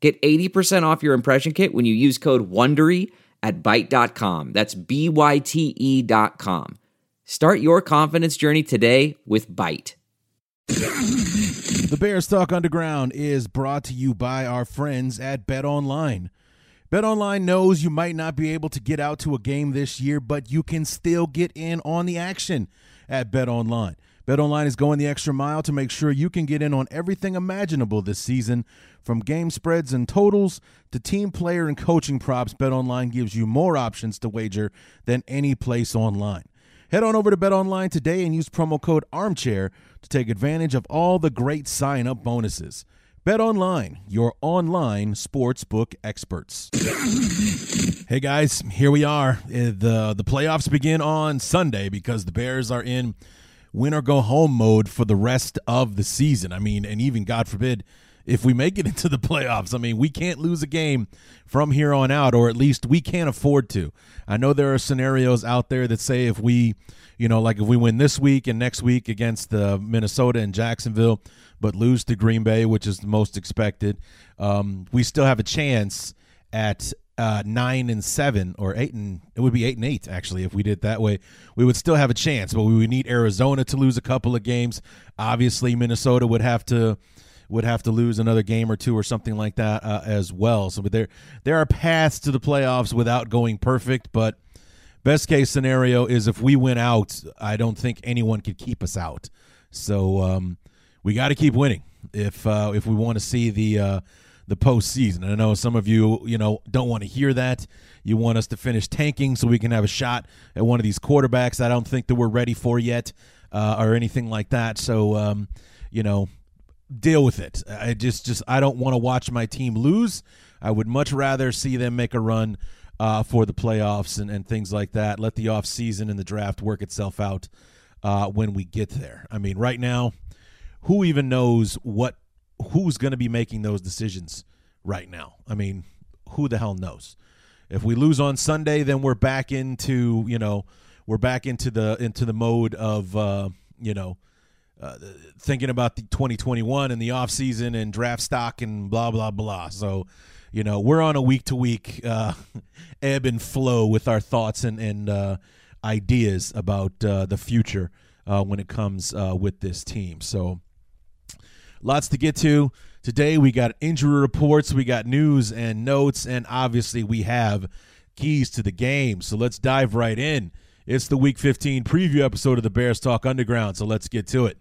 Get 80% off your impression kit when you use code WONDERY at Byte.com. That's B-Y-T-E dot com. Start your confidence journey today with Byte. The Bears Talk Underground is brought to you by our friends at Bet Online. Bet Online knows you might not be able to get out to a game this year, but you can still get in on the action at Bet Online. BetOnline is going the extra mile to make sure you can get in on everything imaginable this season, from game spreads and totals to team player and coaching props. BetOnline gives you more options to wager than any place online. Head on over to BetOnline today and use promo code ARMCHAIR to take advantage of all the great sign-up bonuses. BetOnline, your online sportsbook experts. hey guys, here we are. Uh, the The playoffs begin on Sunday because the Bears are in win or go home mode for the rest of the season. I mean, and even God forbid if we make it into the playoffs. I mean, we can't lose a game from here on out, or at least we can't afford to. I know there are scenarios out there that say if we, you know, like if we win this week and next week against uh, Minnesota and Jacksonville, but lose to Green Bay, which is the most expected, um, we still have a chance at uh, nine and seven or eight and it would be eight and eight actually if we did that way. We would still have a chance but we would need arizona to lose a couple of games. Obviously minnesota would have to would have to lose another game or two or something like that uh, as well. So but there there are paths to the playoffs without going perfect but best case scenario is if we win out i don't think anyone could keep us out. So um, we got to keep winning if uh, if we want to see the uh, the postseason. I know some of you, you know, don't want to hear that. You want us to finish tanking so we can have a shot at one of these quarterbacks. I don't think that we're ready for yet, uh, or anything like that. So, um, you know, deal with it. I just, just, I don't want to watch my team lose. I would much rather see them make a run uh, for the playoffs and, and things like that. Let the off season and the draft work itself out uh, when we get there. I mean, right now, who even knows what who's going to be making those decisions right now? I mean, who the hell knows? If we lose on Sunday, then we're back into you know we're back into the into the mode of uh, you know uh, thinking about the 2021 and the off season and draft stock and blah blah blah. So you know we're on a week to week ebb and flow with our thoughts and and uh, ideas about uh, the future uh, when it comes uh, with this team. So Lots to get to. Today we got injury reports, we got news and notes, and obviously we have keys to the game. So let's dive right in. It's the Week 15 preview episode of the Bears Talk Underground. So let's get to it.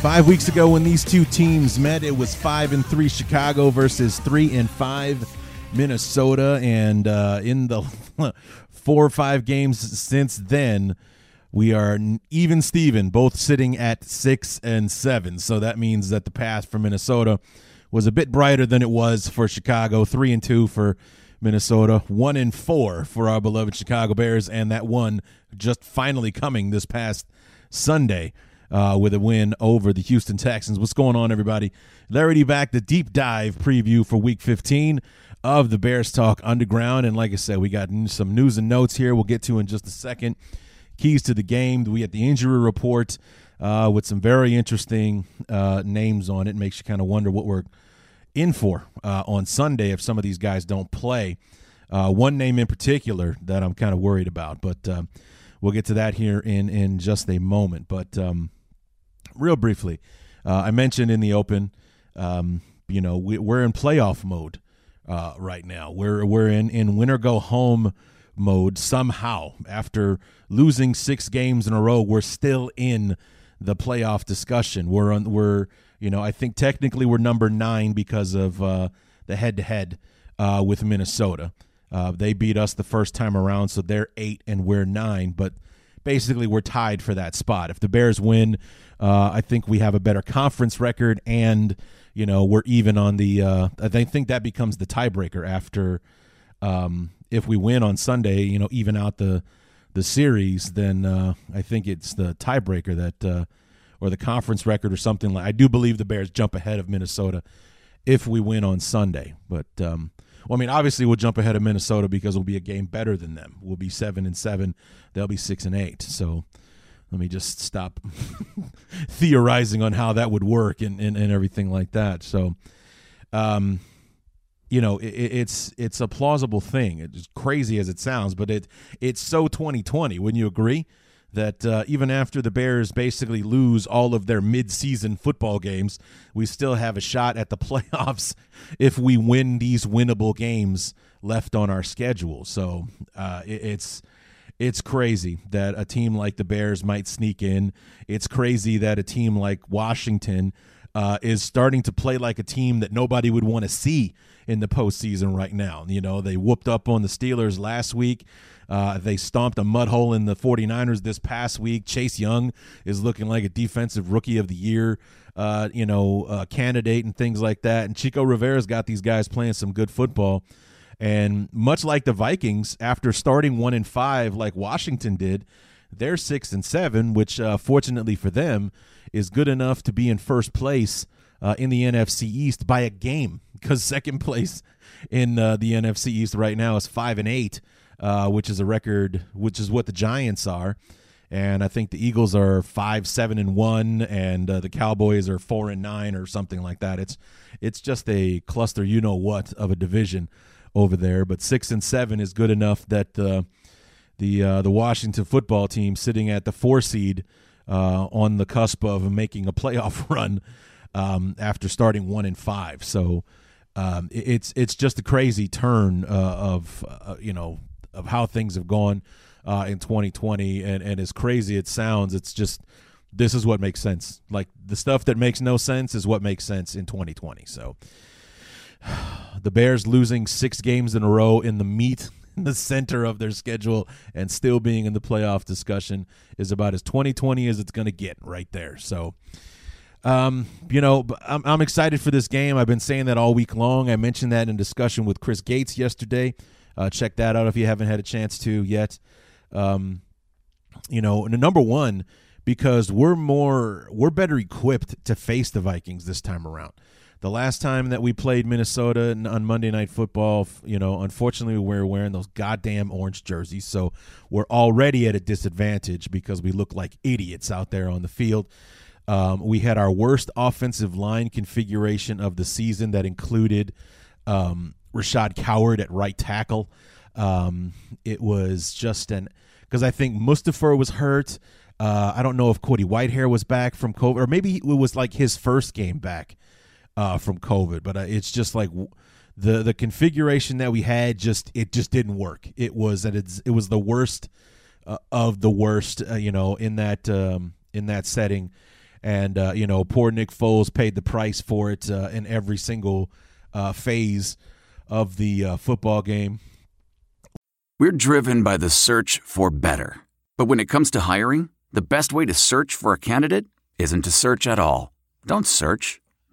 Five weeks ago, when these two teams met, it was five and three Chicago versus three and five Minnesota, and uh, in the four or five games since then, we are even Steven, both sitting at six and seven. So that means that the path for Minnesota was a bit brighter than it was for Chicago. Three and two for Minnesota, one and four for our beloved Chicago Bears, and that one just finally coming this past Sunday. Uh, with a win over the Houston Texans. What's going on, everybody? Larry D back, the deep dive preview for Week 15 of the Bears Talk Underground. And like I said, we got some news and notes here we'll get to in just a second. Keys to the game. We had the injury report uh, with some very interesting uh, names on it. Makes you kind of wonder what we're in for uh, on Sunday if some of these guys don't play. Uh, one name in particular that I'm kind of worried about, but uh, we'll get to that here in in just a moment. But um, real briefly, uh, I mentioned in the open, um, you know, we, we're in playoff mode uh, right now. We're we're in in winner go home mode somehow. After losing six games in a row, we're still in the playoff discussion. We're on we're you know I think technically we're number nine because of uh, the head to head with Minnesota. Uh, they beat us the first time around, so they're eight and we're nine. But basically we're tied for that spot. If the Bears win, uh, I think we have a better conference record, and you know we're even on the. Uh, I think that becomes the tiebreaker after um, if we win on Sunday. You know, even out the the series, then uh, I think it's the tiebreaker that uh, or the conference record or something like. I do believe the Bears jump ahead of Minnesota if we win on Sunday, but. Um, well, I mean, obviously we'll jump ahead of Minnesota because we'll be a game better than them. We'll be seven and seven; they'll be six and eight. So let me just stop theorizing on how that would work and, and, and everything like that. So, um, you know, it, it's it's a plausible thing. It's crazy as it sounds, but it it's so 2020. Wouldn't you agree? that uh, even after the Bears basically lose all of their midseason football games, we still have a shot at the playoffs if we win these winnable games left on our schedule. So uh, it, it's it's crazy that a team like the Bears might sneak in. It's crazy that a team like Washington uh, is starting to play like a team that nobody would want to see in the postseason right now. You know, they whooped up on the Steelers last week. Uh, they stomped a mud hole in the 49ers this past week. Chase Young is looking like a defensive rookie of the year, uh, you know, uh, candidate and things like that. And Coach Rivera's got these guys playing some good football. And much like the Vikings, after starting one and five, like Washington did, they're six and seven, which uh, fortunately for them is good enough to be in first place uh, in the NFC East by a game because second place in uh, the NFC East right now is five and eight uh, which is a record, which is what the Giants are. And I think the Eagles are five, seven, and one, and uh, the Cowboys are four and nine, or something like that. It's it's just a cluster, you know what, of a division over there. But six and seven is good enough that uh, the uh, the Washington football team, sitting at the four seed, uh, on the cusp of making a playoff run um, after starting one and five. So um, it's it's just a crazy turn uh, of uh, you know of how things have gone uh, in 2020, and and as crazy it sounds, it's just this is what makes sense. Like the stuff that makes no sense is what makes sense in 2020. So the Bears losing six games in a row in the meat in the center of their schedule and still being in the playoff discussion is about as 2020 as it's going to get right there. So, um, you know, I'm, I'm excited for this game. I've been saying that all week long. I mentioned that in discussion with Chris Gates yesterday. Uh, check that out if you haven't had a chance to yet. Um, you know, and number one, because we're more we're better equipped to face the Vikings this time around. The last time that we played Minnesota on Monday Night Football, you know, unfortunately we were wearing those goddamn orange jerseys, so we're already at a disadvantage because we look like idiots out there on the field. Um, we had our worst offensive line configuration of the season that included um, Rashaad Coward at right tackle. Um, it was just an because I think Mustipher was hurt. Uh, I don't know if Cody Whitehair was back from COVID, or maybe it was like his first game back uh, from COVID. But uh, it's just like the the configuration that we had just it just didn't work. It was that it's it was the worst uh, of the worst, uh, you know, in that um, in that setting. And uh, you know, poor Nick Foles paid the price for it in every single phase of the uh, football game. We're driven by the search for better. But when it comes to hiring, the best way to search for a candidate isn't to search at all. Don't search,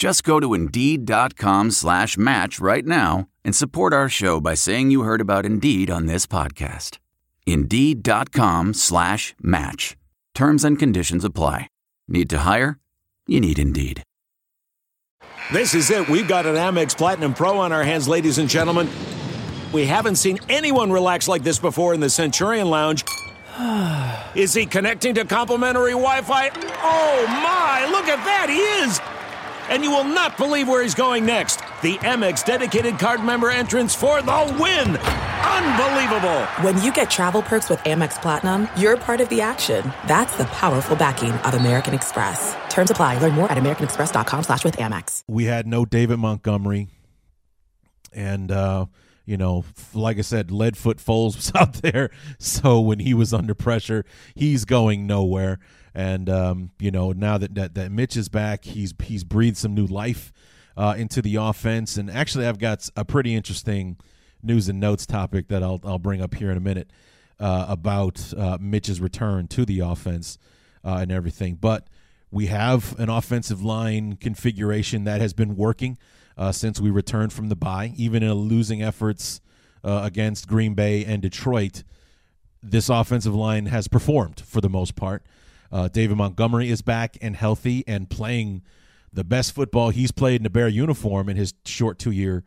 Just go to Indeed.com slash match right now and support our show by saying you heard about Indeed on this podcast. Indeed.com slash match. Terms and conditions apply. Need to hire? You need Indeed. This is it. We've got an Amex Platinum Pro on our hands, ladies and gentlemen. We haven't seen anyone relax like this before in the Centurion Lounge. is he connecting to complimentary Wi Fi? Oh my, look at that, he is! And you will not believe where he's going next. The Amex dedicated card member entrance for the win! Unbelievable. When you get travel perks with Amex Platinum, you're part of the action. That's the powerful backing of American Express. Terms apply. Learn more at americanexpress.com slash with Amex. We had no David Montgomery. And, uh, you know, like I said, Leadfoot Foles was out there. So when he was under pressure, he's going nowhere. And, um, you know, now that, that, that Mitch is back, he's, he's breathed some new life uh, into the offense. And actually, I've got a pretty interesting – news and notes topic that I'll I'll bring up here in a minute uh, about uh, Mitch's return to the offense uh, and everything. But we have an offensive line configuration that has been working uh, since we returned from the bye, even in losing efforts uh, against Green Bay and Detroit. This offensive line has performed for the most part. Uh, David Montgomery is back and healthy and playing the best football he's played in a Bear uniform in his short two year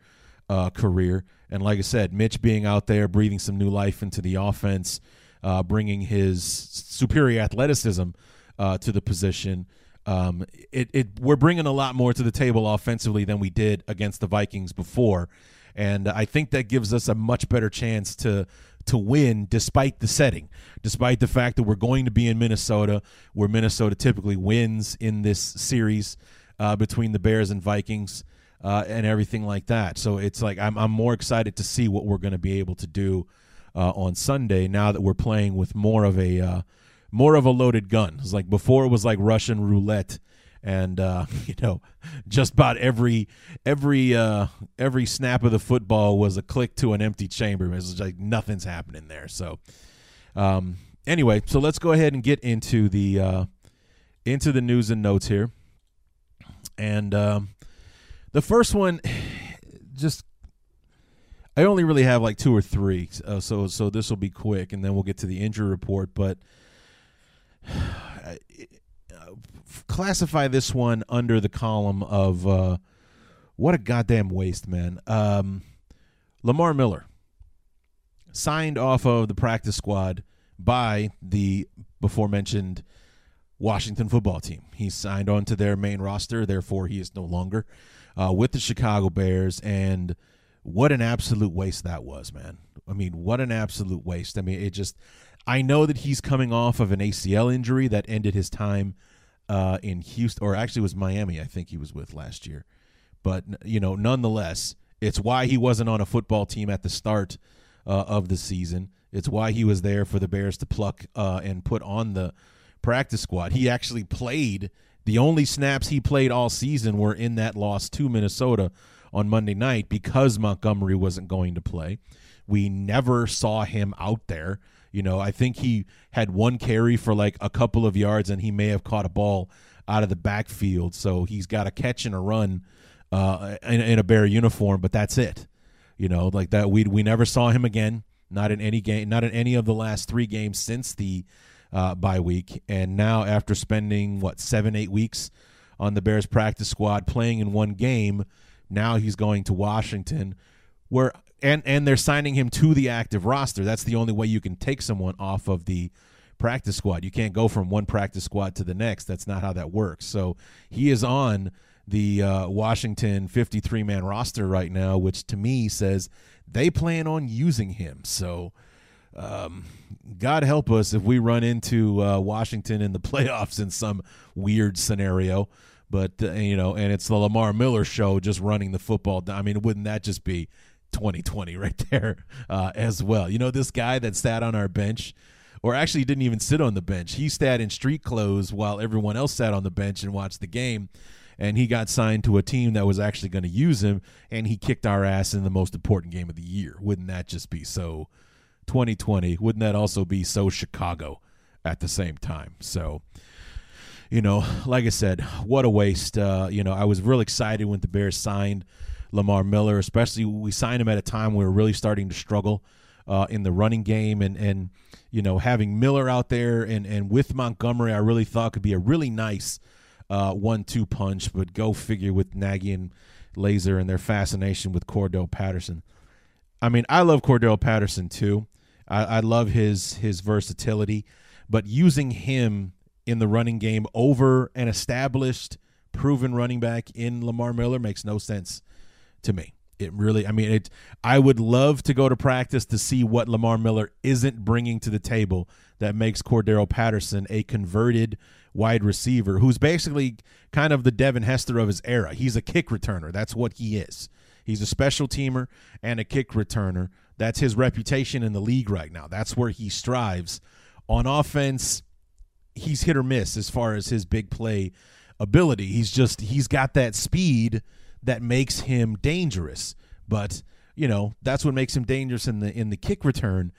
career. And like I said, Mitch being out there, breathing some new life into the offense, uh, bringing his superior athleticism uh, to the position. Um, it, it we're bringing a lot more to the table offensively than we did against the Vikings before, and I think that gives us a much better chance to to win despite the setting, despite the fact that we're going to be in Minnesota, where Minnesota typically wins in this series uh, between the Bears and Vikings uh, and everything like that. So it's like I'm I'm more excited to see what we're going to be able to do uh, on Sunday now that we're playing with more of a uh, more of a loaded gun. It's like before it was like Russian roulette and uh, you know just about every every uh, every snap of the football was a click to an empty chamber. It was like nothing's happening there. So um, anyway, so let's go ahead and get into the uh, into the news and notes here, and um, the first one, just I only really have like two or three, uh, so so this will be quick, and then we'll get to the injury report. But classify this one under the column of uh, what a goddamn waste, man. Um, Lamar Miller signed off of the practice squad by the before mentioned Washington football team. He signed on to their main roster, therefore he is no longer uh, with the Chicago Bears, and what an absolute waste that was, man. I mean, what an absolute waste. I mean, it just. I know that he's coming off of an ACL injury that ended his time uh, in Houston, or actually was Miami. I think he was with last year, but you know, nonetheless, it's why he wasn't on a football team at the start uh, of the season. It's why he was there for the Bears to pluck uh, and put on the practice squad. He actually played the only snaps he played all season were in that loss to Minnesota on Monday night because Montgomery wasn't going to play. We never saw him out there. You know, I think he had one carry for like a couple of yards and he may have caught a ball out of the backfield. So he's got a catch and a run uh, in, in a Bear uniform, but that's it. You know, like that. We we never saw him again. Not in any game. Not in any of the last three games since the uh, bye week. And now, after spending, what, seven, eight weeks on the Bears practice squad playing in one game, now he's going to Washington, where and and they're signing him to the active roster. That's the only way you can take someone off of the practice squad. You can't go from one practice squad to the next. That's not how that works. So he is on the uh, Washington 53 man roster right now, which to me says they plan on using him. So um, God help us if we run into uh, Washington in the playoffs in some weird scenario. But uh, you know, and it's the Lamar Miller show just running the football. I mean, wouldn't that just be 2020 right there uh, as well? You know, this guy that sat on our bench, or actually didn't even sit on the bench. He sat in street clothes while everyone else sat on the bench and watched the game. And he got signed to a team that was actually going to use him, and he kicked our ass in the most important game of the year. Wouldn't that just be so? 2020, wouldn't that also be so Chicago at the same time? So, you know, like I said, what a waste. Uh, you know, I was real excited when the Bears signed Lamar Miller, especially we signed him at a time we were really starting to struggle uh, in the running game and and you know having Miller out there and and with Montgomery, I really thought could be a really nice uh, one-two punch. But go figure with Nagy and Lazor and their fascination with Cordarrelle Patterson. I mean, I love Cordarrelle Patterson too. I, I love his his versatility, but using him in the running game over an established, proven running back in Lamar Miller makes no sense to me. It really, I mean, it. I would love to go to practice to see what Lamar Miller isn't bringing to the table that makes Cordarrelle Patterson a converted wide receiver who's basically kind of the Devin Hester of his era. He's a kick returner. That's what he is. He's a special teamer and a kick returner. That's his reputation in the league right now. That's where he strives. On offense, he's hit or miss as far as his big play ability. He's just he's got that speed that makes him dangerous. But, you know, that's what makes him dangerous in the in the kick return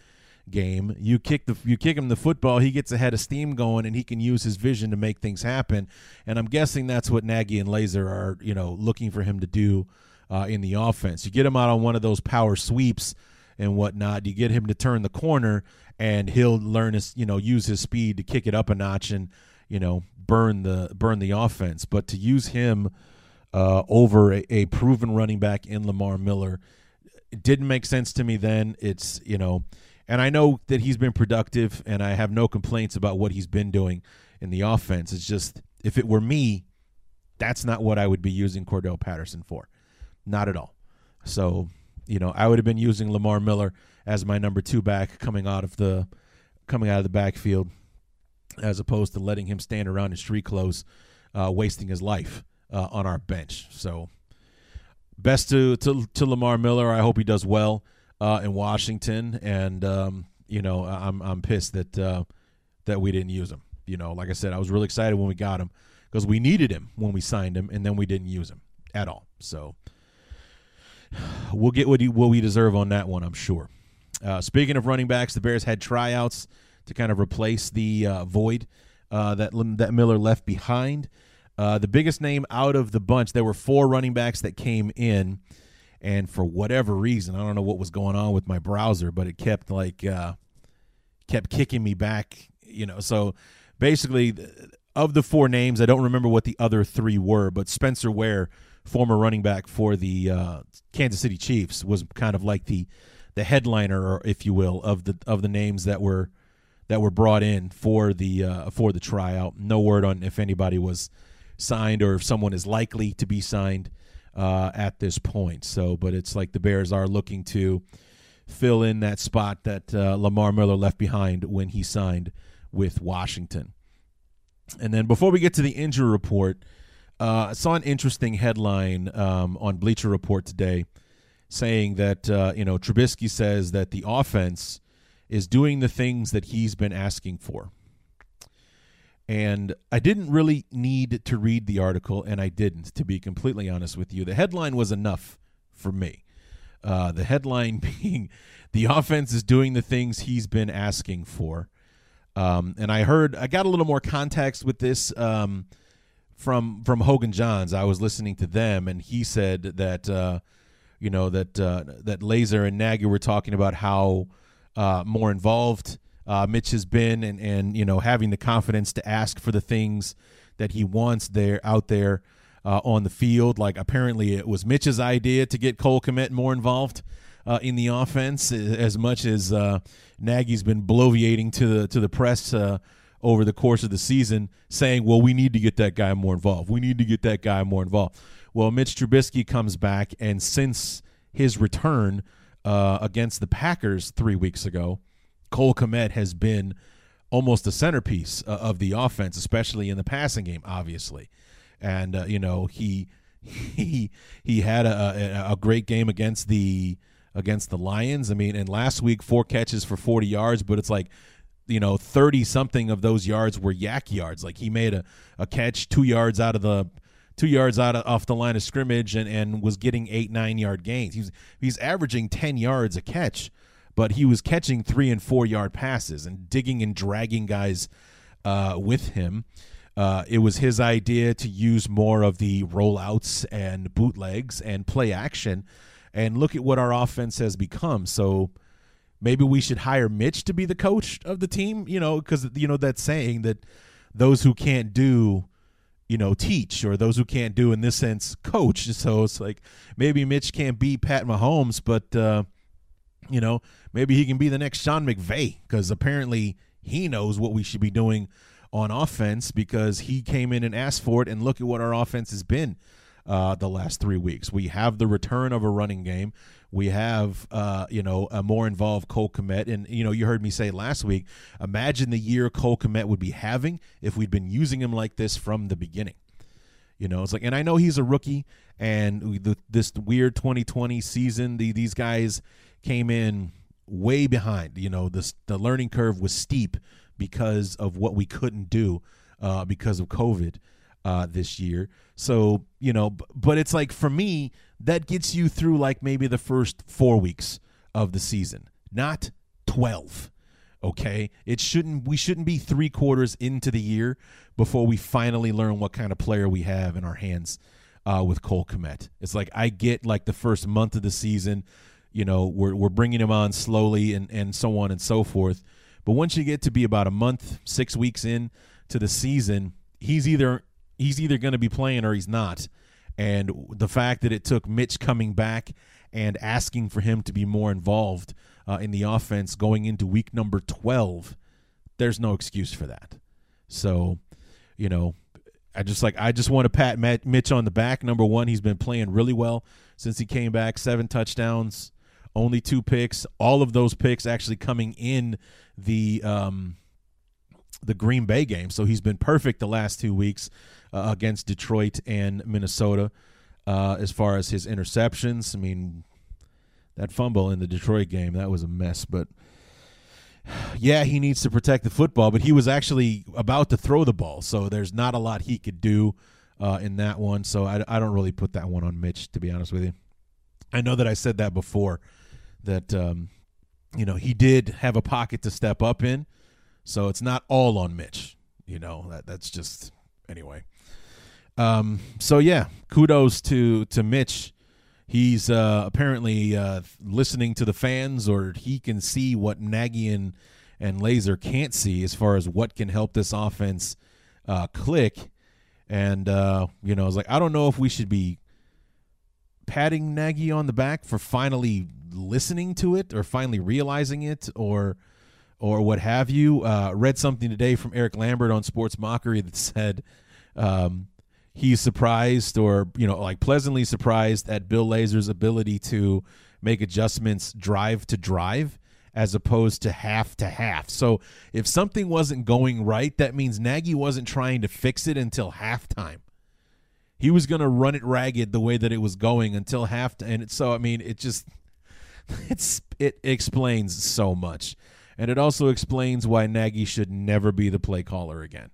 game. You kick the you kick him the football, he gets ahead of steam going, and he can use his vision to make things happen. And I'm guessing that's what Nagy and Lazor are you know looking for him to do uh, in the offense. You get him out on one of those power sweeps and whatnot. You get him to turn the corner, and he'll learn his you know use his speed to kick it up a notch and you know burn the burn the offense. But to use him uh, over a, a proven running back in Lamar Miller. It didn't make sense to me then. It's, you know, and I know that he's been productive, and I have no complaints about what he's been doing in the offense. It's just if it were me, that's not what I would be using Cordarrelle Patterson for. Not at all. So, you know, I would have been using Lamar Miller as my number two back coming out of the coming out of the backfield, as opposed to letting him stand around in street clothes, uh, wasting his life uh, on our bench. So, best to, to to Lamar Miller. I hope he does well uh, in Washington, and um, you know, I'm I'm pissed that uh, that we didn't use him. You know, like I said, I was really excited when we got him because we needed him when we signed him, and then we didn't use him at all. So we'll get what, he, what we deserve on that one, I'm sure. Uh, speaking of running backs, the Bears had tryouts to kind of replace the uh, void uh, that that Miller left behind. Uh, the biggest name out of the bunch, there were four running backs that came in and for whatever reason, I don't know what was going on with my browser, but it kept like uh, kept kicking me back. You know, so basically, of the four names, I don't remember what the other three were, but Spencer Ware, former running back for the uh, Kansas City Chiefs, was kind of like the the headliner, if you will, of the of the names that were that were brought in for the uh, for the tryout. No word on if anybody was signed or if someone is likely to be signed uh, at this point. So, but it's like the Bears are looking to fill in that spot that uh, Lamar Miller left behind when he signed with Washington. And then before we get to the injury report, uh, I saw an interesting headline um, on Bleacher Report today saying that, uh, you know, Trubisky says that the offense is doing the things that he's been asking for. And I didn't really need to read the article, and I didn't, to be completely honest with you. The headline was enough for me. Uh, the headline being the offense is doing the things he's been asking for. Um, and I heard, I got a little more context with this um, from from Hoge and Jahns. I was listening to them, and he said that uh, you know that uh, that Lazor and Nagy were talking about how uh, more involved uh, Mitch has been, and and you know having the confidence to ask for the things that he wants there out there uh, on the field. Like apparently it was Mitch's idea to get Cole Kmet more involved. Uh, in the offense, as much as uh, Nagy's been bloviating to the to the press uh, over the course of the season, saying, "Well, we need to get that guy more involved. We need to get that guy more involved." Well, Mitch Trubisky comes back, and since his return uh, against the Packers three weeks ago, Cole Kmet has been almost a centerpiece uh, of the offense, especially in the passing game, obviously. And uh, you know he he he had a, a, a great game against the against the Lions. I mean, and last week four catches for forty yards, but it's like you know, 30 something of those yards were YAC yards. Like he made a, a catch two yards out of the two yards out of, off the line of scrimmage and, and was getting eight, nine yard gains. He's he's averaging 10 yards a catch but he was catching three and four yard passes and digging and dragging guys uh, with him. Uh, it was his idea to use more of the rollouts and bootlegs and play action. And look at what our offense has become. So maybe we should hire Mitch to be the coach of the team, you know, because, you know, that saying that those who can't do, you know, teach, or those who can't do, in this sense, coach. So it's like maybe Mitch can't beat Pat Mahomes, but, uh, you know, maybe he can be the next Sean McVay because apparently he knows what we should be doing on offense because he came in and asked for it. And look at what our offense has been uh, the last three weeks. We have the return of a running game. We have, uh, you know, a more involved Cole Kmet. And, you know, you heard me say last week, imagine the year Cole Kmet would be having if we'd been using him like this from the beginning. You know, it's like, and I know he's a rookie, and this weird 2020 season, the, these guys came in way behind. You know, the the learning curve was steep because of what we couldn't do uh, because of COVID uh, this year. So you know, b- but it's like for me that gets you through like maybe the first four weeks of the season, not twelve. Okay, it shouldn't. We shouldn't be three quarters into the year before we finally learn what kind of player we have in our hands uh, with Cole Kmet. It's like I get like the first month of the season you know we're we're bringing him on slowly and and so on and so forth. But once you get to be about a month, six weeks in to the season, he's either he's either going to be playing or he's not. And the fact that it took Mitch coming back and asking for him to be more involved uh, in the offense going into week number 12, there's no excuse for that. So, you know, I just like I just want to pat Mitch on the back. Number one, he's been playing really well since he came back. Seven touchdowns, only two picks. All of those picks actually coming in the um, the Green Bay game. So he's been perfect the last two weeks uh, against Detroit and Minnesota. Uh, as far as his interceptions, I mean, that fumble in the Detroit game that was a mess. But yeah, he needs to protect the football. But he was actually about to throw the ball, so there's not a lot he could do uh, in that one. So I, I don't really put that one on Mitch, to be honest with you. I know that I said that before that um, you know he did have a pocket to step up in, so it's not all on Mitch. You know that that's just anyway. Um, so yeah, kudos to to Mitch. He's uh, apparently uh, listening to the fans, or he can see what Nagy and, and Lazor can't see as far as what can help this offense uh, click. And uh, you know, I was like, I don't know if we should be patting Nagy on the back for finally listening to it or finally realizing it or or what have you. Uh, read something today from Eric Lambert on Sports Mockery that said um, he's surprised or you know like pleasantly surprised at Bill Lazor's ability to make adjustments drive to drive as opposed to half to half. So if something wasn't going right, that means Nagy wasn't trying to fix it until halftime. He was going to run it ragged the way that it was going until half. And so I mean, it just it's it explains so much, and it also explains why Nagy should never be the play caller again.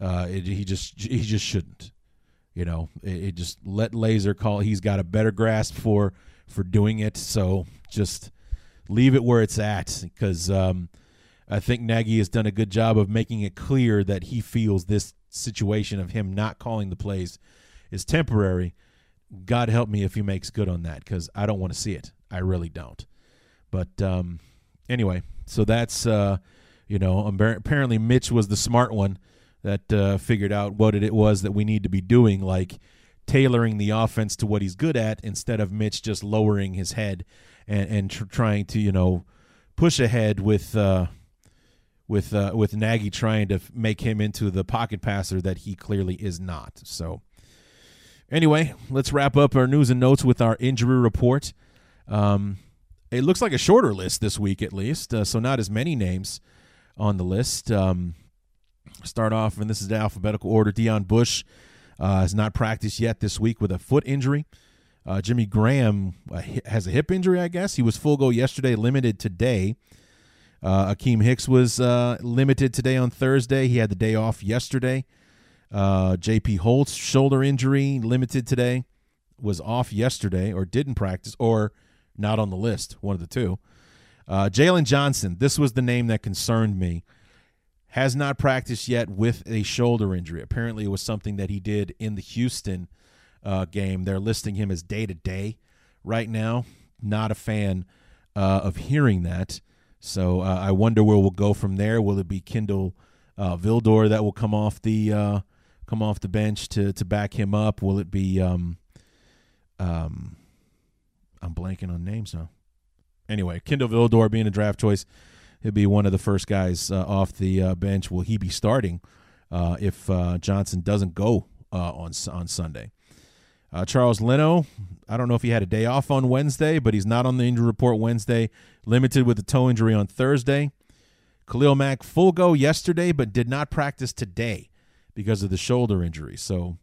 Uh, it, he just he just shouldn't. You know, it, it, just let Lazor call. He's got a better grasp for for doing it. So just leave it where it's at because um, I think Nagy has done a good job of making it clear that he feels this situation of him not calling the plays is temporary. God help me if he makes good on that because I don't want to see it. I really don't. But um, anyway, so that's uh, you know apparently Mitch was the smart one that uh, figured out what it was that we need to be doing, like tailoring the offense to what he's good at instead of Mitch just lowering his head and, and tr- trying to you know push ahead with uh, with uh, with Nagy trying to make him into the pocket passer that he clearly is not. So anyway, let's wrap up our news and notes with our injury report. Um, it looks like a shorter list this week, at least, uh, so not as many names on the list. Um, start off, and this is the alphabetical order. Deon Bush uh, has not practiced yet this week with a foot injury. Uh, Jimmy Graham has a hip injury, I guess. He was full go yesterday, limited today. Uh, Akiem Hicks was uh, limited today on Thursday. He had the day off yesterday. Uh, J.P. Holtz, shoulder injury, limited today, was off yesterday or didn't practice or not on the list, one of the two. Uh, Jaylon Johnson, this was the name that concerned me, has not practiced yet with a shoulder injury. Apparently, it was something that he did in the Houston uh, game. They're listing him as day to day right now. Not a fan uh, of hearing that. So uh, I wonder where we'll go from there. Will it be Kindle uh, Vildor that will come off the uh, come off the bench to to back him up? Will it be um, um, I'm blanking on names now. Anyway, Kindle Vildor being a draft choice, he'll be one of the first guys uh, off the uh, bench. Will he be starting uh, if uh, Johnson doesn't go on on Sunday? Uh, Charles Leno, I don't know if he had a day off on Wednesday, but he's not on the injury report Wednesday. Limited with a toe injury on Thursday. Khalil Mack full go yesterday, but did not practice today because of the shoulder injury. So,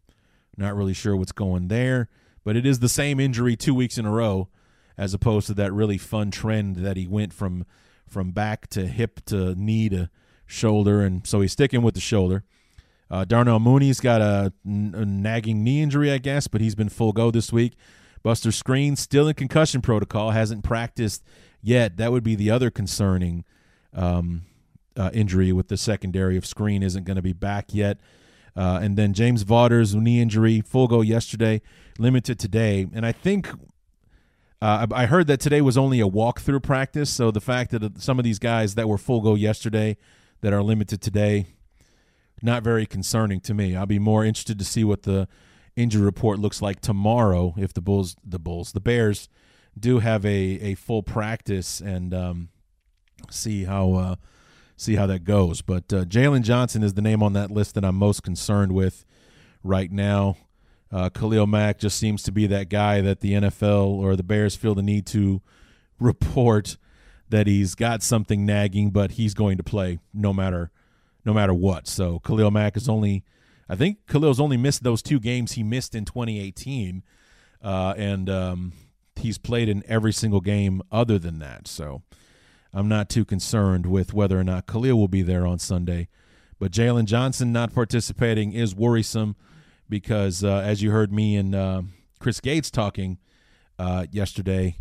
not really sure what's going there. But it is the same injury two weeks in a row, as opposed to that really fun trend that he went from from back to hip to knee to shoulder, and so he's sticking with the shoulder. Uh, Darnell Mooney's got a, nagging knee injury, I guess, but he's been full go this week. Buster Skrine still in concussion protocol, hasn't practiced yet. That would be the other concerning um, uh, injury with the secondary if Skrine isn't going to be back yet. Uh, and then James Vaughters knee injury, full go yesterday, limited today. And I think uh, I heard that today was only a walkthrough practice. So the fact that some of these guys that were full go yesterday that are limited today, not very concerning to me. I'll be more interested to see what the injury report looks like tomorrow if the Bulls, the Bulls, the Bears do have a, a full practice and um, see how uh, see how that goes. But uh, Jaylon Johnson is the name on that list that I'm most concerned with right now. Uh, Khalil Mack just seems to be that guy that the NFL or the Bears feel the need to report that he's got something nagging, but he's going to play no matter no matter what. So Khalil Mack is only, I think Khalil's only missed those two games he missed in 2018, uh, and um, he's played in every single game other than that. So I'm not too concerned with whether or not Khalil will be there on Sunday. But Jaylon Johnson not participating is worrisome because, uh, as you heard me and uh, Chris Gates talking uh, yesterday,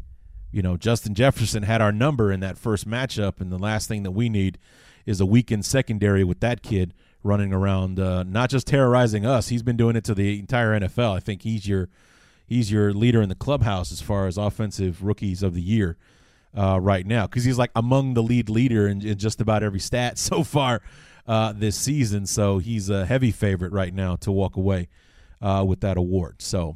you know, Justin Jefferson had our number in that first matchup, and the last thing that we need is a weakened secondary with that kid running around, uh, not just terrorizing us. He's been doing it to the entire NFL. I think he's your he's your leader in the clubhouse as far as offensive rookies of the year uh, right now because he's like among the lead leader in, in, just about every stat so far uh, this season. So he's a heavy favorite right now to walk away uh, with that award. So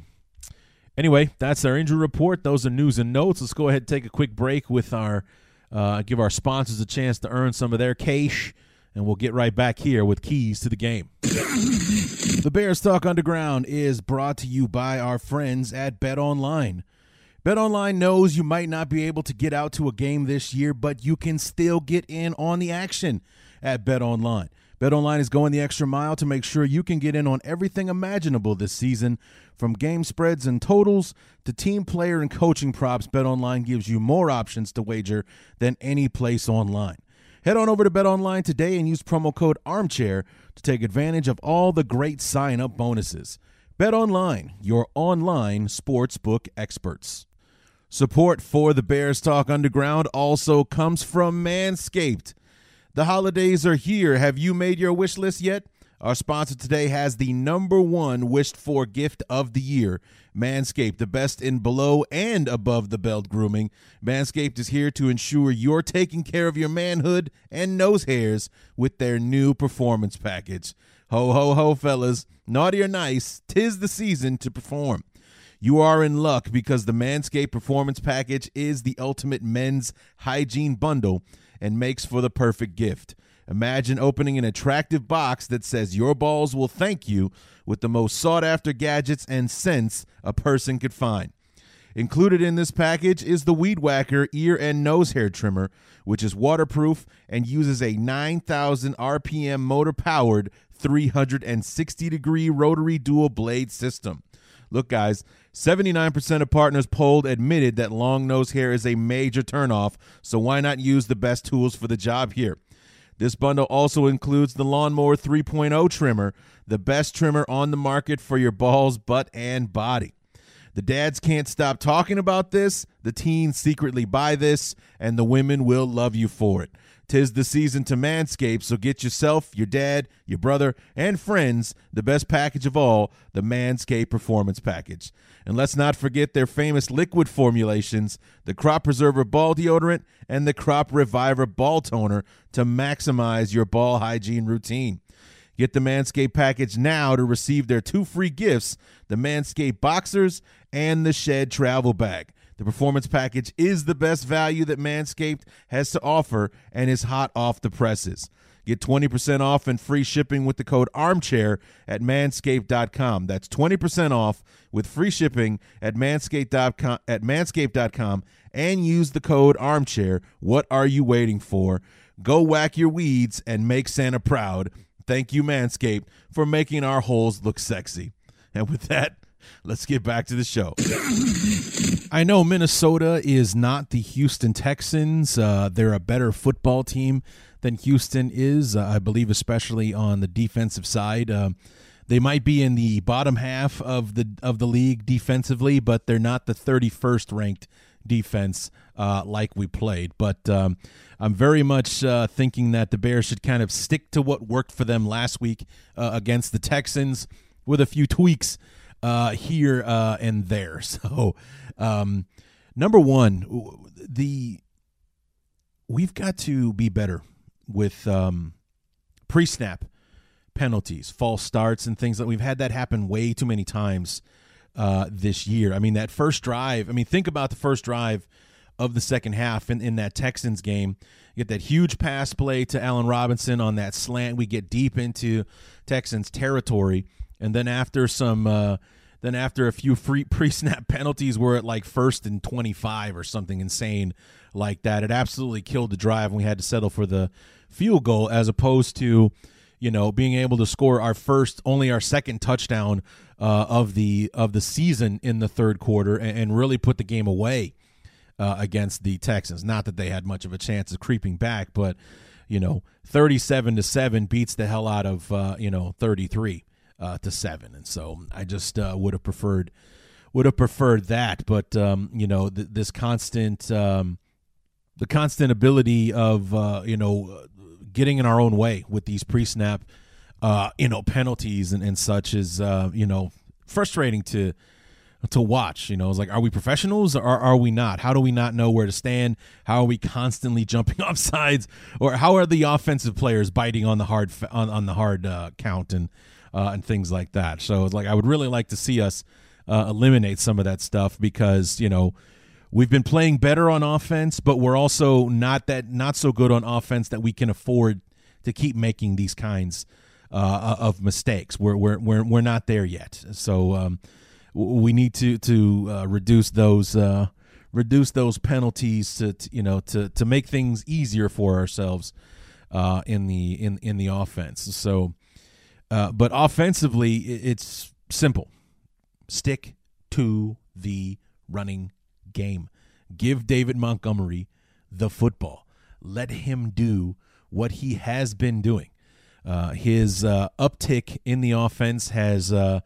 anyway, that's our injury report. Those are news and notes. Let's go ahead and take a quick break with our uh, give our sponsors a chance to earn some of their cash, and we'll get right back here with keys to the game. the Bears Talk Underground is brought to you by our friends at Bet Online. BetOnline knows you might not be able to get out to a game this year, but you can still get in on the action at BetOnline. BetOnline is going the extra mile to make sure you can get in on everything imaginable this season. From game spreads and totals to team player and coaching props, BetOnline gives you more options to wager than any place online. Head on over to BetOnline today and use promo code ARMCHAIR to take advantage of all the great sign up bonuses. BetOnline, your online sportsbook experts. Support for the Bears Talk Underground also comes from Manscaped. The holidays are here. Have you made your wish list yet? Our sponsor today has the number one wished for gift of the year Manscaped, the best in below and above the belt grooming. Manscaped is here to ensure you're taking care of your manhood and nose hairs with their new performance package. Ho, ho, ho, fellas. Naughty or nice, tis the season to perform. You are in luck because the Manscaped Performance Package is the ultimate men's hygiene bundle and makes for the perfect gift. Imagine opening an attractive box that says your balls will thank you with the most sought after gadgets and scents a person could find. Included in this package is the Weed Whacker ear and nose hair trimmer, which is waterproof and uses a 9,000 RPM motor powered 360 degree rotary dual blade system. Look, guys, 79% of partners polled admitted that long nose hair is a major turnoff, so why not use the best tools for the job here? This bundle also includes the Lawnmower 3.0 trimmer, the best trimmer on the market for your balls, butt, and body. The dads can't stop talking about this, the teens secretly buy this, and the women will love you for it. Tis the season to manscape, so get yourself, your dad, your brother, and friends the best package of all, the Manscaped Performance Package. And let's not forget their famous liquid formulations, the Crop Preserver Ball Deodorant and the Crop Reviver Ball Toner to maximize your ball hygiene routine. Get the Manscaped package now to receive their two free gifts the Manscaped Boxers and the Shed Travel Bag. The performance package is the best value that Manscaped has to offer and is hot off the presses. Get 20% off and free shipping with the code armchair at manscaped.com. That's 20% off with free shipping at manscaped.com at manscaped.com and use the code armchair. What are you waiting for? Go whack your weeds and make Santa proud. Thank you Manscaped for making our holes look sexy. And with that, let's get back to the show. I know Minnesota is not the Houston Texans. Uh, they're a better football team than Houston is, uh, I believe, especially on the defensive side. Uh, they might be in the bottom half of the of the league defensively, but they're not the 31st ranked defense uh, like we played. But um, I'm very much uh, thinking that the Bears should kind of stick to what worked for them last week uh, against the Texans with a few tweaks uh, here uh, and there. So, um, number one, the we've got to be better with um, pre-snap penalties, false starts, and things that we've had that happen way too many times uh, this year. I mean, that first drive. I mean, think about the first drive of the second half in, in that Texans game. You get that huge pass play to Allen Robinson on that slant. We get deep into Texans territory, and then after some. Uh, then after a few free pre-snap penalties, we're at like first and 25 or something insane like that. It absolutely killed the drive, and we had to settle for the field goal as opposed to you know being able to score our first only our second touchdown uh, of the of the season in the third quarter and, and really put the game away uh, against the Texans not that they had much of a chance of creeping back but you know 37 to 7 beats the hell out of uh, you know 33 uh, to 7 and so I just uh, would have preferred would have preferred that but um, you know th- this constant um, the constant ability of uh, you know getting in our own way with these pre-snap, uh, you know, penalties and, and such is, uh, you know, frustrating to to watch. You know, it's like, are we professionals or are we not? How do we not know where to stand? How are we constantly jumping off sides, or how are the offensive players biting on the hard on, on the hard uh, count and uh, and things like that? So like I would really like to see us uh, eliminate some of that stuff because you know we've been playing better on offense, but we're also not that not so good on offense that we can afford to keep making these kinds uh, of mistakes. We're we're we're we're not there yet, so um, we need to to uh, reduce those uh, reduce those penalties to, to, you know to to make things easier for ourselves uh, in the in in the offense. So, uh, but offensively, it's simple: stick to the running game. Give David Montgomery the football. Let him do what he has been doing. Uh, his uh, uptick in the offense has, uh,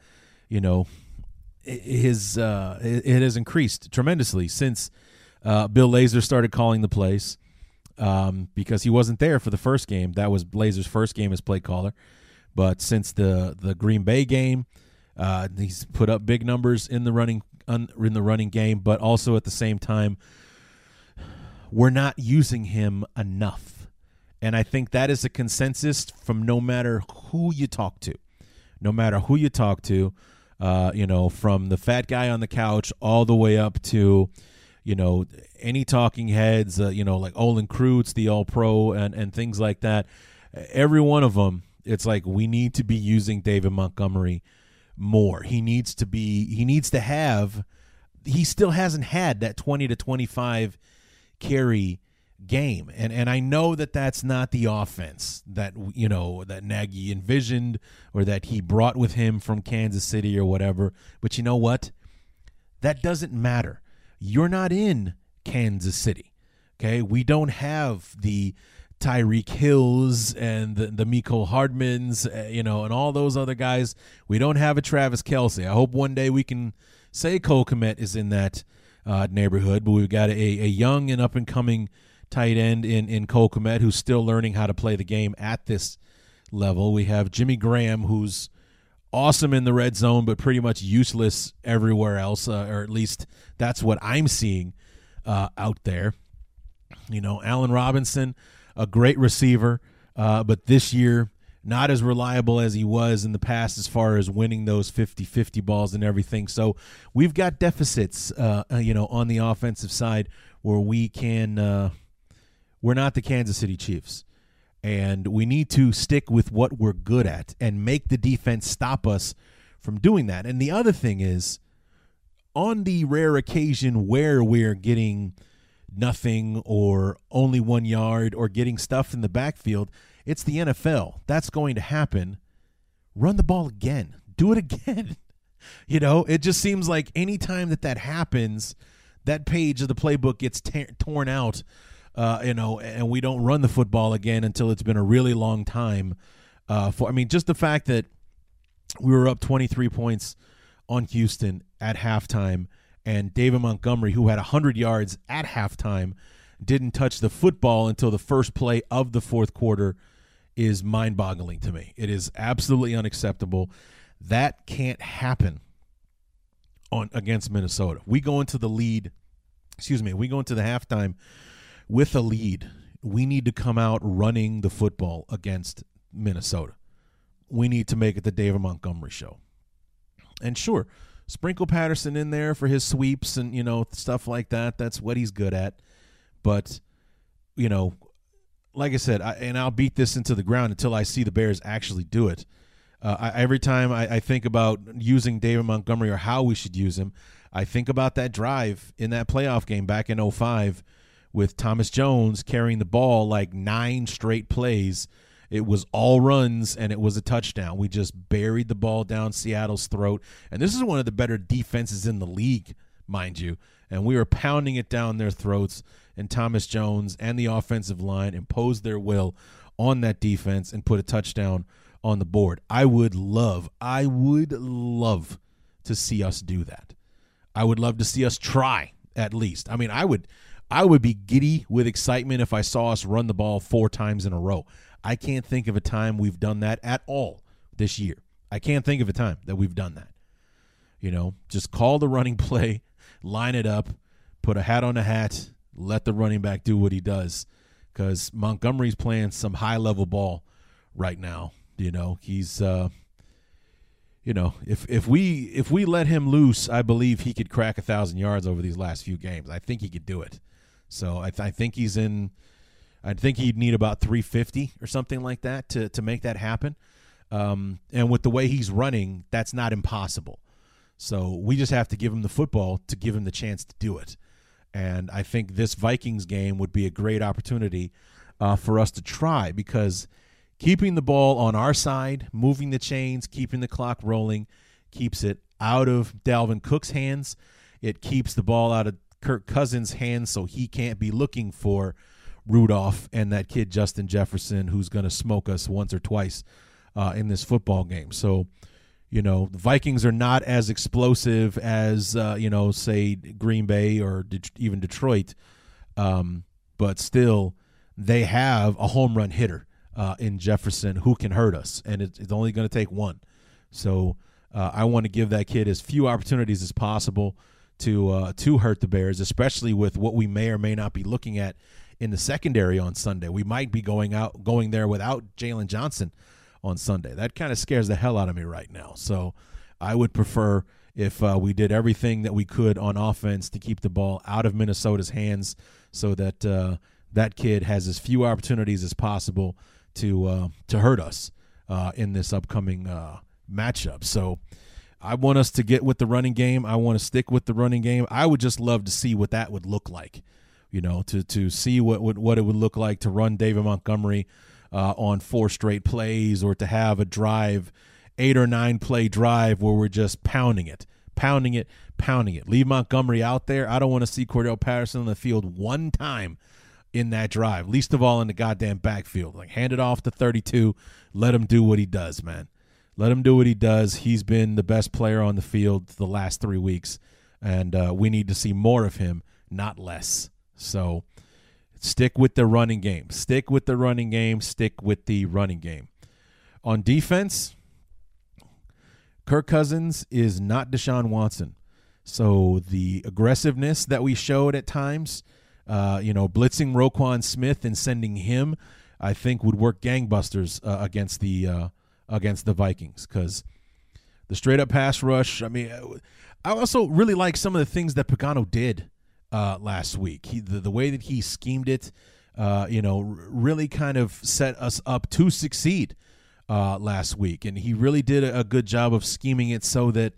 you know, his uh, it has increased tremendously since uh, Bill Lazor started calling the plays um, because he wasn't there for the first game. That was Lazor's first game as play caller. But since the the Green Bay game, uh, he's put up big numbers in the running in the running game, but also at the same time, we're not using him enough. And I think that is a consensus from no matter who you talk to. No matter who you talk to, uh, you know, from the fat guy on the couch all the way up to, you know, any talking heads, uh, you know, like Olin Kreutz, the All Pro, and, and things like that. Every one of them, it's like we need to be using David Montgomery more. He needs to be he needs to have he still hasn't had that 20 to 25 carry game. And and I know that that's not the offense that you know that Nagy envisioned or that he brought with him from Kansas City or whatever, but you know what? That doesn't matter. You're not in Kansas City. Okay? We don't have the Tyreek Hills and the, the Mecole Hardmans, uh, you know, and all those other guys. We don't have a Travis Kelce. I hope one day we can say Cole Kmet is in that uh, neighborhood, but we've got a, a young and up and coming tight end in, in Cole Kmet who's still learning how to play the game at this level. We have Jimmy Graham, who's awesome in the red zone, but pretty much useless everywhere else, uh, or at least that's what I'm seeing uh, out there. You know, Allen Robinson a great receiver, uh, but this year not as reliable as he was in the past as far as winning those 50-50 balls and everything. So we've got deficits, uh, you know, on the offensive side where we can. Uh, we're not the Kansas City Chiefs, and we need to stick with what we're good at and make the defense stop us from doing that. And the other thing is, on the rare occasion where we're getting nothing or only one yard or getting stuffed in the backfield it's the NFL. That's going to happen. Run the ball again. Do it again. you know, it just seems like anytime that that happens, that page of the playbook gets t- torn out. Uh, you know, and we don't run the football again until it's been a really long time. Uh, for I mean, just the fact that we were up 23 points on Houston at halftime, and David Montgomery, who had 100 yards at halftime, didn't touch the football until the first play of the fourth quarter is mind boggling to me. It is absolutely unacceptable. That can't happen on against Minnesota. We go into the lead, excuse me, we go into the halftime with a lead. We need to come out running the football against Minnesota. We need to make it the David Montgomery show. And sure, sprinkle Patterson in there for his sweeps and you know stuff like that. That's what he's good at. But you know, like I said, I, and I'll beat this into the ground until I see the Bears actually do it. Uh, I, every time I, I, think about using David Montgomery or how we should use him, I think about that drive in that playoff game back in 05 with Thomas Jones carrying the ball like nine straight plays. It was all runs and it was a touchdown. We just buried the ball down Seattle's throat. And this is one of the better defenses in the league, mind you. And we were pounding it down their throats and Thomas Jones and the offensive line imposed their will on that defense and put a touchdown on the board. I would love, I would love to see us do that. I would love to see us try at least. I mean, I would I would be giddy with excitement if I saw us run the ball four times in a row. I can't think of a time we've done that at all this year. I can't think of a time that we've done that. You know, just call the running play, line it up, put a hat on a hat, let the running back do what he does because Montgomery's playing some high level ball right now. You know, he's uh, you know, if if we if we let him loose, I believe he could crack a thousand yards over these last few games. I think he could do it. So I, th- I think he's in. I think he'd need about 350 or something like that to to make that happen. Um, and with the way he's running, that's not impossible. So we just have to give him the football to give him the chance to do it. And I think this Vikings game would be a great opportunity uh, for us to try because keeping the ball on our side, moving the chains, keeping the clock rolling, keeps it out of Dalvin Cook's hands. It keeps the ball out of Kirk Cousins' hands so he can't be looking for Rudolph and that kid Justin Jefferson who's going to smoke us once or twice uh, in this football game. So you know, the Vikings are not as explosive as uh, you know, say Green Bay or De- even Detroit, um, but still they have a home run hitter uh, in Jefferson who can hurt us, and it, it's only going to take one. So uh, I want to give that kid as few opportunities as possible to uh, to hurt the Bears, especially with what we may or may not be looking at in the secondary on Sunday. We might be going out going there without Jaylon Johnson on Sunday. That kind of scares the hell out of me right now. So I would prefer if uh, we did everything that we could on offense to keep the ball out of Minnesota's hands so that uh, that kid has as few opportunities as possible to uh, to hurt us uh, in this upcoming uh, matchup. So I want us to get with the running game. I want to stick with the running game. I would just love to see what that would look like. You know, to to see what what, what it would look like to run David Montgomery uh, on four straight plays or to have a drive, eight or nine play drive where we're just pounding it, pounding it, pounding it. Leave Montgomery out there. I don't want to see Cordarrelle Patterson on the field one time in that drive, least of all in the goddamn backfield. Like hand it off to 32, let him do what he does, man. Let him do what he does. He's been the best player on the field the last three weeks, and uh, we need to see more of him, not less. So Stick with the running game. Stick with the running game. Stick with the running game. On defense, Kirk Cousins is not Deshaun Watson. So the aggressiveness that we showed at times, uh, you know, blitzing Roquan Smith and sending him I think would work gangbusters uh, against the uh, against the Vikings because the straight up pass rush. I mean, I also really like some of the things that Pagano did uh, last week. He, the, the way that he schemed it, uh, you know, really kind of set us up to succeed uh, last week, and he really did a, a, good job of scheming it so that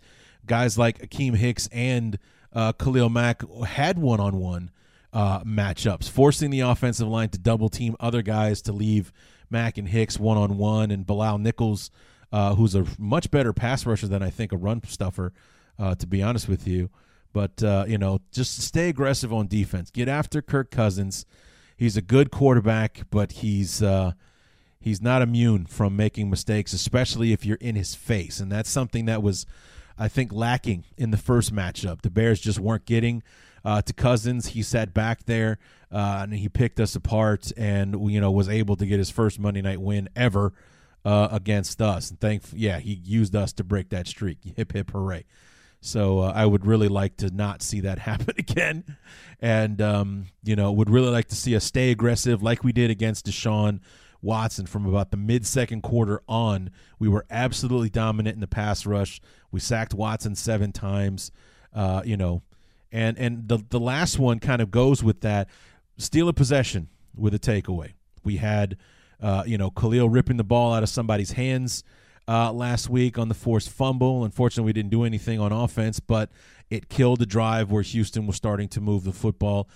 guys like Akiem Hicks and uh, Khalil Mack had one on one matchups, forcing the offensive line to double team other guys to leave Mack and Hicks one on one, and Bilal Nichols, uh, who's a much better pass rusher than I think a run stuffer, uh, to be honest with you. But uh, you know, just stay aggressive on defense. Get after Kirk Cousins. He's a good quarterback, but he's uh, he's not immune from making mistakes, especially if you're in his face, and that's something that was, I think, lacking in the first matchup. The Bears just weren't getting uh, to Cousins. He sat back there uh, and he picked us apart, and you know was able to get his first Monday night win ever uh, against us. And thank, yeah, he used us to break that streak. Hip hip hooray! So uh, I would really like to not see that happen again, and um, you know would really like to see us stay aggressive like we did against Deshaun. Watson from about the mid second quarter on. We were absolutely dominant in the pass rush. We sacked Watson seven times. Uh, you know, and and the the last one kind of goes with that steal a possession with a takeaway. We had uh, you know Khalil ripping the ball out of somebody's hands uh, last week on the forced fumble. Unfortunately, we didn't do anything on offense, but it killed the drive where Houston was starting to move the football.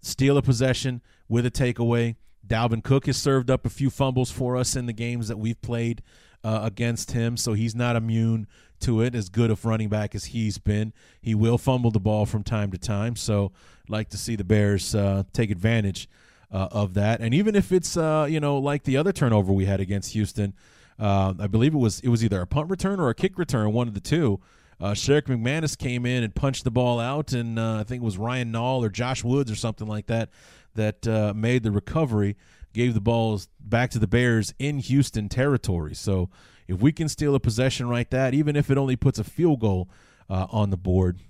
Steal a possession with a takeaway. Dalvin Cook has served up a few fumbles for us in the games that we've played uh, against him, so he's not immune to it, as good of running back as he's been. He will fumble the ball from time to time, so like to see the Bears uh, take advantage uh, of that. And even if it's uh, you know like the other turnover we had against Houston, uh, I believe it was it was either a punt return or a kick return, one of the two. Uh, Sherrick McManis came in and punched the ball out, and uh, I think it was Ryan Nall or Josh Woods or something like that that uh, made the recovery, gave the balls back to the Bears in Houston territory. So if we can steal a possession like that, even if it only puts a field goal uh, on the board,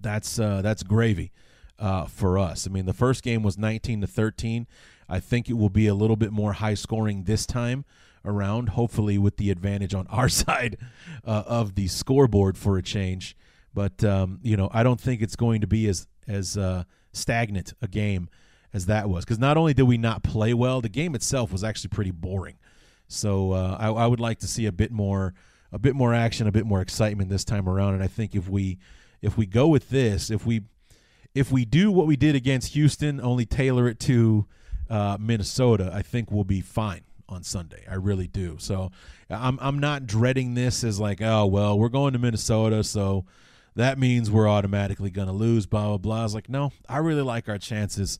that's uh, that's gravy uh, for us. I mean, the first game was 19 to 13. I think it will be a little bit more high scoring this time around, hopefully with the advantage on our side uh, of the scoreboard for a change. But um, you know, I don't think it's going to be as as uh, stagnant a game as that was because not only did we not play well, the game itself was actually pretty boring. So uh, I, I, would like to see a bit more, a bit more action, a bit more excitement this time around. And I think if we, if we go with this, if we, if we do what we did against Houston, only tailor it to uh, Minnesota, I think we'll be fine on Sunday. I really do. So I'm I'm not dreading this as like, oh well, we're going to Minnesota, so that means we're automatically going to lose. Blah blah blah. I was like, no, I really like our chances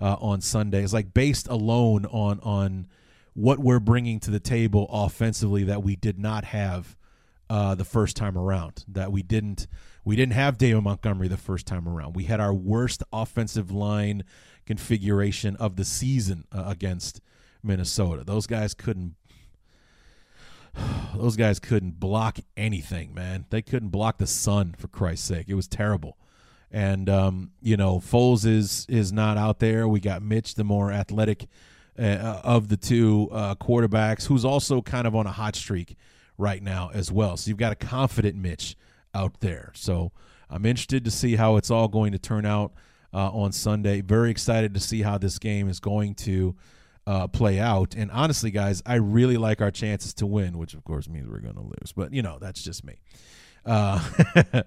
uh, on Sunday. It's like based alone on on what we're bringing to the table offensively that we did not have uh, the first time around. That we didn't we didn't have David Montgomery the first time around. We had our worst offensive line configuration of the season uh, against Minnesota. Those guys couldn't those guys couldn't block anything, man. They couldn't block the sun for Christ's sake. It was terrible. And um, you know, Foles is is not out there. We got Mitch, the more athletic uh, of the two uh, quarterbacks, who's also kind of on a hot streak right now as well. So you've got a confident Mitch out there. So I'm interested to see how it's all going to turn out uh, on Sunday. Very excited to see how this game is going to uh, play out. And honestly, guys, I really like our chances to win, which of course means we're going to lose. But you know, that's just me. Uh,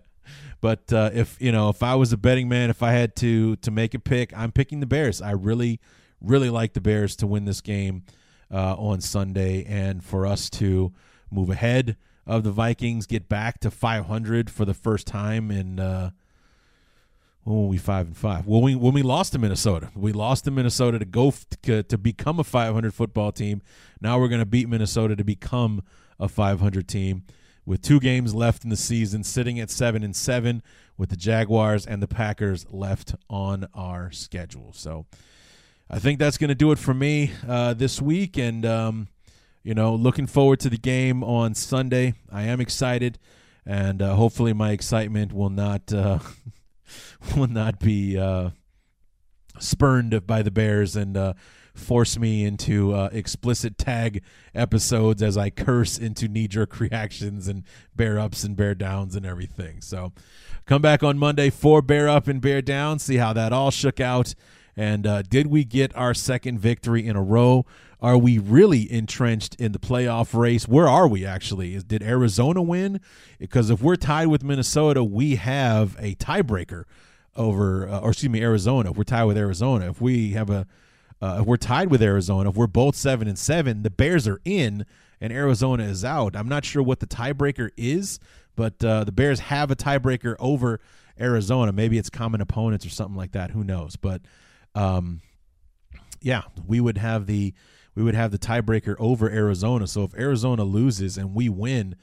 but uh, if you know, if I was a betting man, if I had to to make a pick, I'm picking the Bears. I really, really like the Bears to win this game uh, on Sunday, and for us to move ahead of the Vikings, get back to 500 for the first time in uh, when were we five and five? When we when we lost to Minnesota, we lost to Minnesota to go to, to become a 500 football team. Now we're going to beat Minnesota to become a 500 team. With two games left in the season, sitting at seven and seven, with the Jaguars and the Packers left on our schedule. So, I think that's going to do it for me uh, this week, and um, you know, looking forward to the game on Sunday. I am excited, and uh, hopefully, my excitement will not. Uh, will not be uh, spurned by the Bears and uh, force me into uh, explicit tag episodes as I curse into knee jerk reactions and bear ups and bear downs and everything. So come back on Monday for bear up and bear down, see how that all shook out. And uh, did we get our second victory in a row? Are we really entrenched in the playoff race? Where are we actually? Is, did Arizona win? Because if we're tied with Minnesota, we have a tiebreaker over, uh, or excuse me, Arizona. If we're tied with Arizona, if we have a, uh, if we're tied with Arizona, if we're both seven and seven, the Bears are in and Arizona is out. I'm not sure what the tiebreaker is, but uh, the Bears have a tiebreaker over Arizona. Maybe it's common opponents or something like that. Who knows? But um, yeah, we would have the we would have the tiebreaker over Arizona. So if Arizona loses and we win,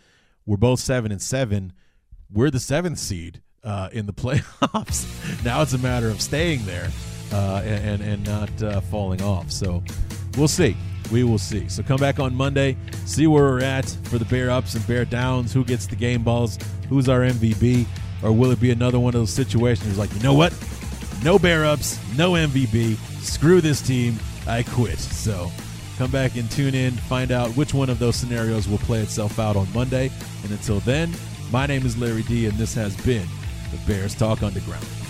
we're both seven and seven. We're the seventh seed uh, in the playoffs. now it's a matter of staying there uh, and and not uh, falling off. So we'll see. We will see. So come back on Monday, see where we're at for the bear ups and bear downs. Who gets the game balls? Who's our MVP? Or will it be another one of those situations like, you know what? No bear ups, no MVP. Screw this team. I quit. So come back and tune in, find out which one of those scenarios will play itself out on Monday. And until then, my name is Larry D, and this has been the Bears Talk Underground.